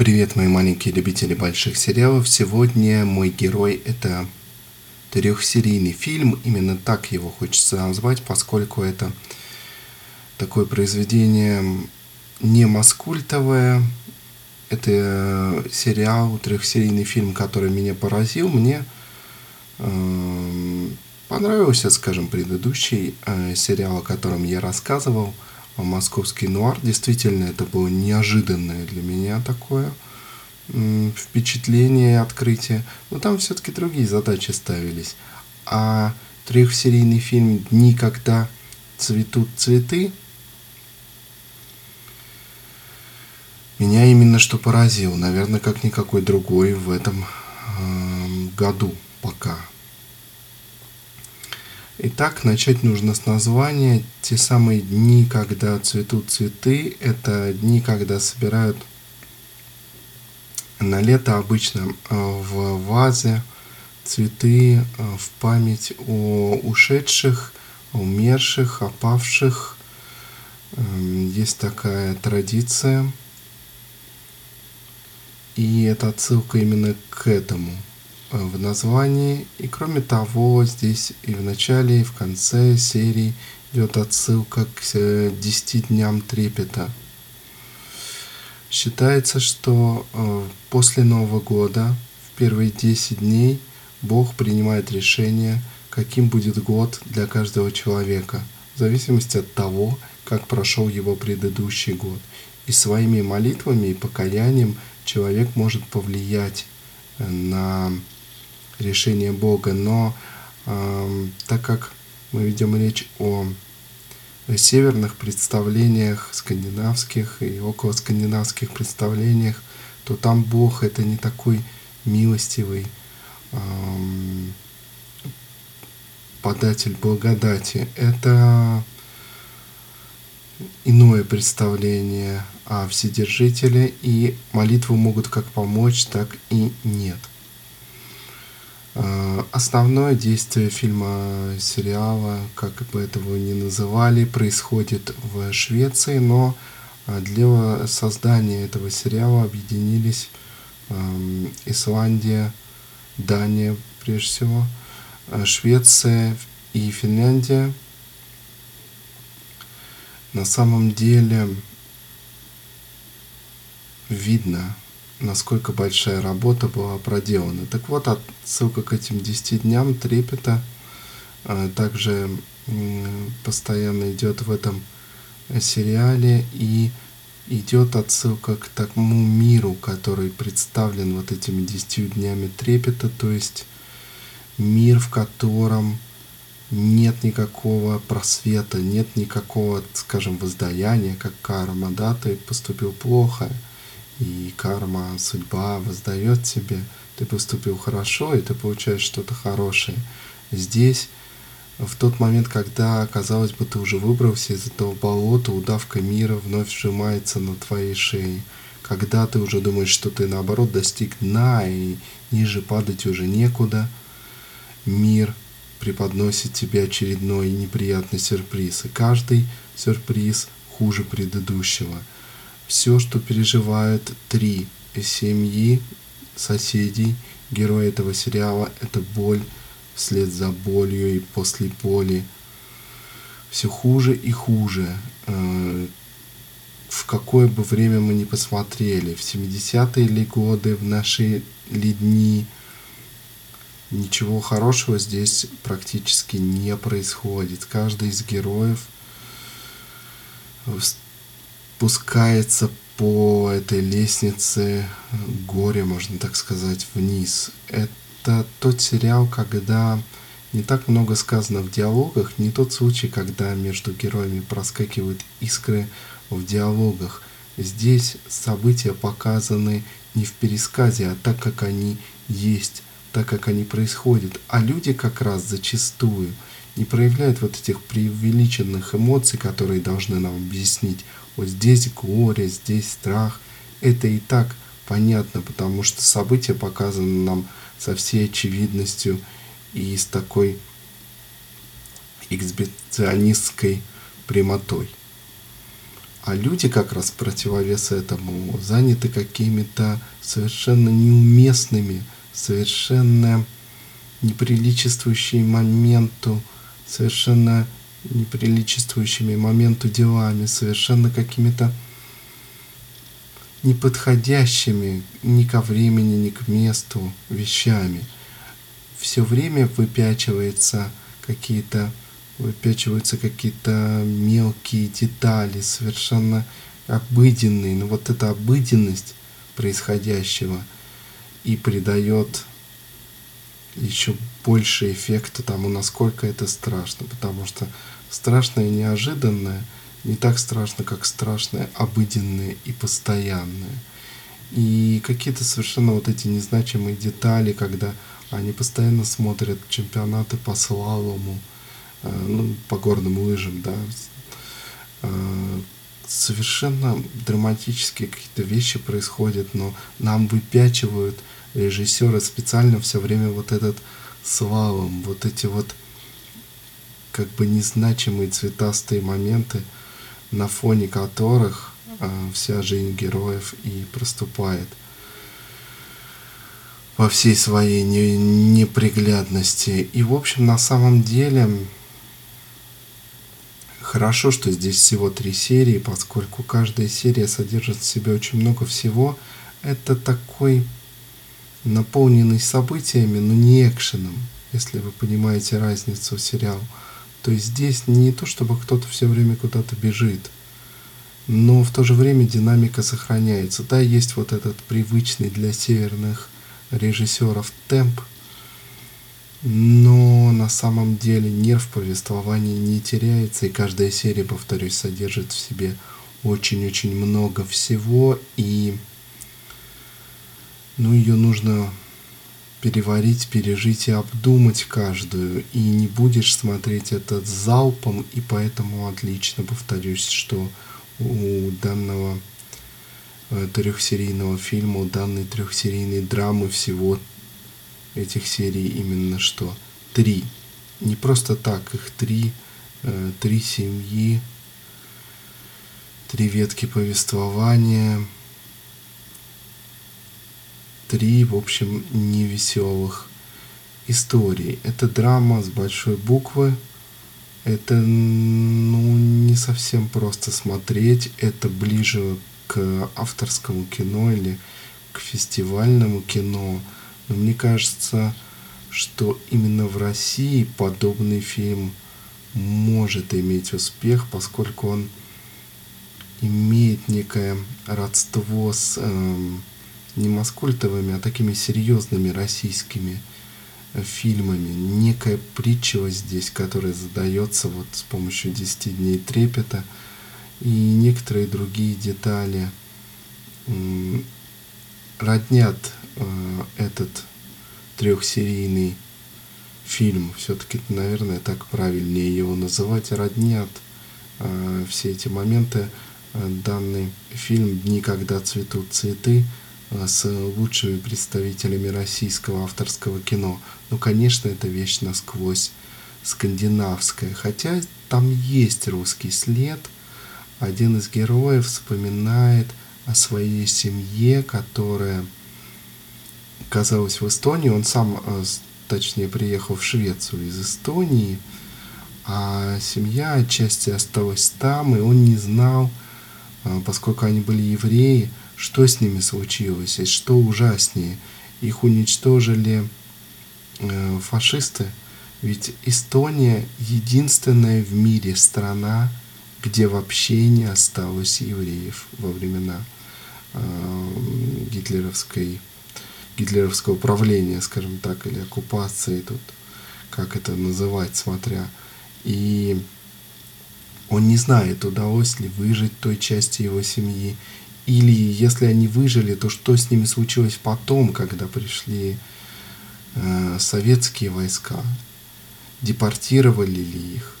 Привет, мои маленькие любители больших сериалов. Сегодня мой герой это трехсерийный фильм. Именно так его хочется назвать, поскольку это такое произведение не маскультовое. Это сериал, трехсерийный фильм, который меня поразил. Мне э, понравился, скажем, предыдущий э, сериал, о котором я рассказывал – московский нуар. Действительно, это было неожиданное для меня такое впечатление открытие. Но там все-таки другие задачи ставились. А трехсерийный фильм «Дни, когда цветут цветы» меня именно что поразил. Наверное, как никакой другой в этом э, году пока. Итак, начать нужно с названия. Те самые дни, когда цветут цветы, это дни, когда собирают на лето обычно э, в вазе цветы э, в память о ушедших, умерших, опавших. Эм, есть такая традиция. И это отсылка именно к этому – в названии. И кроме того, здесь и в начале, и в конце серии идет отсылка к 10 э, дням трепета. Считается, что э, после Нового года, в первые 10 дней, Бог принимает решение, каким будет год для каждого человека, в зависимости от того, как прошел его предыдущий год. И своими молитвами и покаянием человек может повлиять э, на решение Бога, но э, так как мы ведем речь о северных представлениях, скандинавских и около скандинавских представлениях, то там Бог это не такой милостивый э, податель благодати. Это иное представление о Вседержителе, и молитвы могут как помочь, так и нет. Э, основное действие фильма, сериала, как бы этого ни называли, происходит в Швеции, но э, для создания этого сериала объединились Исландия, Дания, прежде всего, э, Швеция и Финляндия. На самом деле видно, насколько большая работа была проделана. Так вот, отсылка к этим 10 дням трепета а, также постоянно идет в этом сериале и идет отсылка к тому миру, который представлен вот этими десятью днями трепета, то есть мир, в котором нет никакого просвета, нет никакого, скажем, воздаяния, как карма, да, ты поступил плохо, и карма, судьба воздает тебе, ты поступил хорошо, и ты получаешь что-то хорошее. Здесь, в тот момент, когда, казалось бы, ты уже выбрался из этого болота, удавка мира вновь сжимается на твоей шее. Когда ты уже думаешь, что ты, наоборот, достиг дна, и ниже падать уже некуда, мир преподносит тебе очередной неприятный сюрприз. И каждый сюрприз хуже предыдущего – все, что переживают три семьи, соседей, герои этого сериала, это боль вслед за болью и после боли. Все хуже и хуже. Э, в какое бы время мы ни посмотрели, в 70-е ли годы, в наши ли дни, ничего хорошего здесь практически не происходит. Каждый из героев спускается по этой лестнице горе, можно так сказать, вниз. Это тот сериал, когда не так много сказано в диалогах, не тот случай, когда между героями проскакивают искры в диалогах. Здесь события показаны не в пересказе, а так, как они есть, так, как они происходят. А люди как раз зачастую не проявляют вот этих преувеличенных эмоций, которые должны нам объяснить вот здесь горе, здесь страх. Это и так понятно, потому что события показаны нам со всей очевидностью и с такой эксбиционистской прямотой. А люди как раз противовес этому заняты какими-то совершенно неуместными, совершенно неприличествующими моменту, совершенно неприличествующими моменту делами, совершенно какими-то неподходящими ни ко времени, ни к месту вещами. Все время выпячивается какие-то выпячиваются какие-то мелкие детали, совершенно обыденные. Но вот эта обыденность происходящего и придает еще больше эффекта тому, насколько это страшно. Потому что страшное неожиданное не так страшно, как страшное, обыденное и постоянное. И какие-то совершенно вот эти незначимые детали, когда они постоянно смотрят чемпионаты по слалому, Э, ну, по горным лыжам, да, э, совершенно драматические какие-то вещи происходят, но нам выпячивают режиссеры специально все время вот этот слалом, вот эти вот как бы незначимые цветастые моменты, на фоне которых э, вся жизнь героев и проступает во всей своей неприглядности. И, в общем, на самом деле, Хорошо, что здесь всего три серии, поскольку каждая серия содержит в себе очень много всего. Это такой наполненный событиями, но не экшеном, если вы понимаете разницу сериал. То есть здесь не то, чтобы кто-то все время куда-то бежит, но в то же время динамика сохраняется. Да, есть вот этот привычный для северных режиссеров темп, но на самом деле нерв повествования не теряется, и каждая серия, повторюсь, содержит в себе очень-очень много всего, и ну, ее нужно переварить, пережить и обдумать каждую, и не будешь смотреть этот залпом, и поэтому отлично повторюсь, что у данного э, трехсерийного фильма, у данной трехсерийной драмы всего этих серий именно что? Три. Не просто так, их три, э, три семьи, три ветки повествования, три, в общем, невеселых историй. Это драма с большой буквы. Это ну, не совсем просто смотреть. Это ближе к авторскому кино или к фестивальному кино. Но мне кажется, что именно в России подобный фильм может иметь успех, поскольку он имеет некое родство с э, не маскультовыми, а такими серьезными российскими э, фильмами. Некая притчивость здесь, которая задается вот с помощью 10 дней трепета и некоторые другие детали роднят Э, этот трехсерийный фильм, все-таки, наверное, так правильнее его называть, роднят э, все эти моменты. Э, данный фильм «Дни, когда цветут цветы» с лучшими представителями российского авторского кино. Ну, конечно, это вещь насквозь скандинавская, хотя там есть русский след. Один из героев вспоминает о своей семье, которая оказалась в Эстонии. Он сам, э, точнее, приехал в Швецию из Эстонии, а семья отчасти осталась там, и он не знал, э, поскольку они были евреи, что с ними случилось, и что ужаснее. Их уничтожили э, фашисты, ведь Эстония единственная в мире страна, где вообще не осталось евреев во времена гитлеровской гитлеровского правления, скажем так, или оккупации тут, как это называть, смотря. И он не знает, удалось ли выжить той части его семьи, или если они выжили, то что с ними случилось потом, когда пришли э, советские войска? Депортировали ли их?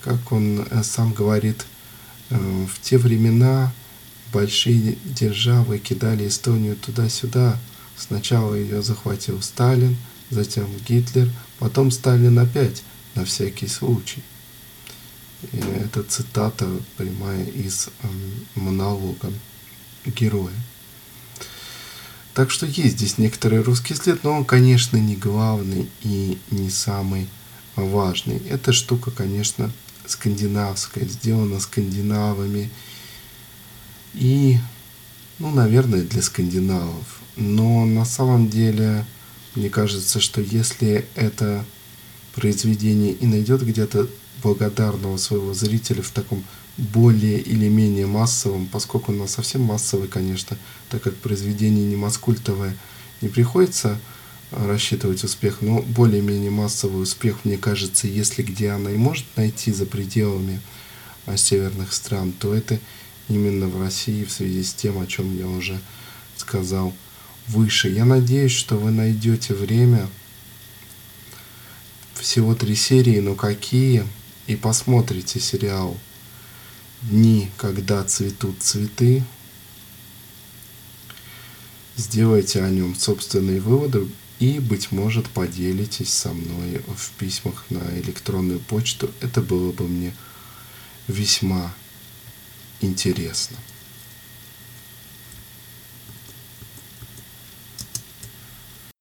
Как он э, сам говорит, э, в те времена большие державы кидали Эстонию туда-сюда. Сначала ее захватил Сталин, затем Гитлер, потом Сталин опять, на всякий случай. И это цитата прямая из монолога героя. Так что есть здесь некоторый русский след, но он, конечно, не главный и не самый важный. Эта штука, конечно, скандинавская, сделана скандинавами. И, ну, наверное, для скандинавов. Но на самом деле, мне кажется, что если это произведение и найдет где-то благодарного своего зрителя в таком более или менее массовом, поскольку оно совсем массовый, конечно, так как произведение не маскультовое, не приходится рассчитывать успех, но более-менее массовый успех, мне кажется, если где она и может найти за пределами а, северных стран, то это именно в России в связи с тем, о чем я уже сказал выше. Я надеюсь, что вы найдете время, всего три серии, но какие, и посмотрите сериал «Дни, когда цветут цветы», сделайте о нем собственные выводы и, быть может, поделитесь со мной в письмах на электронную почту. Это было бы мне весьма интересно.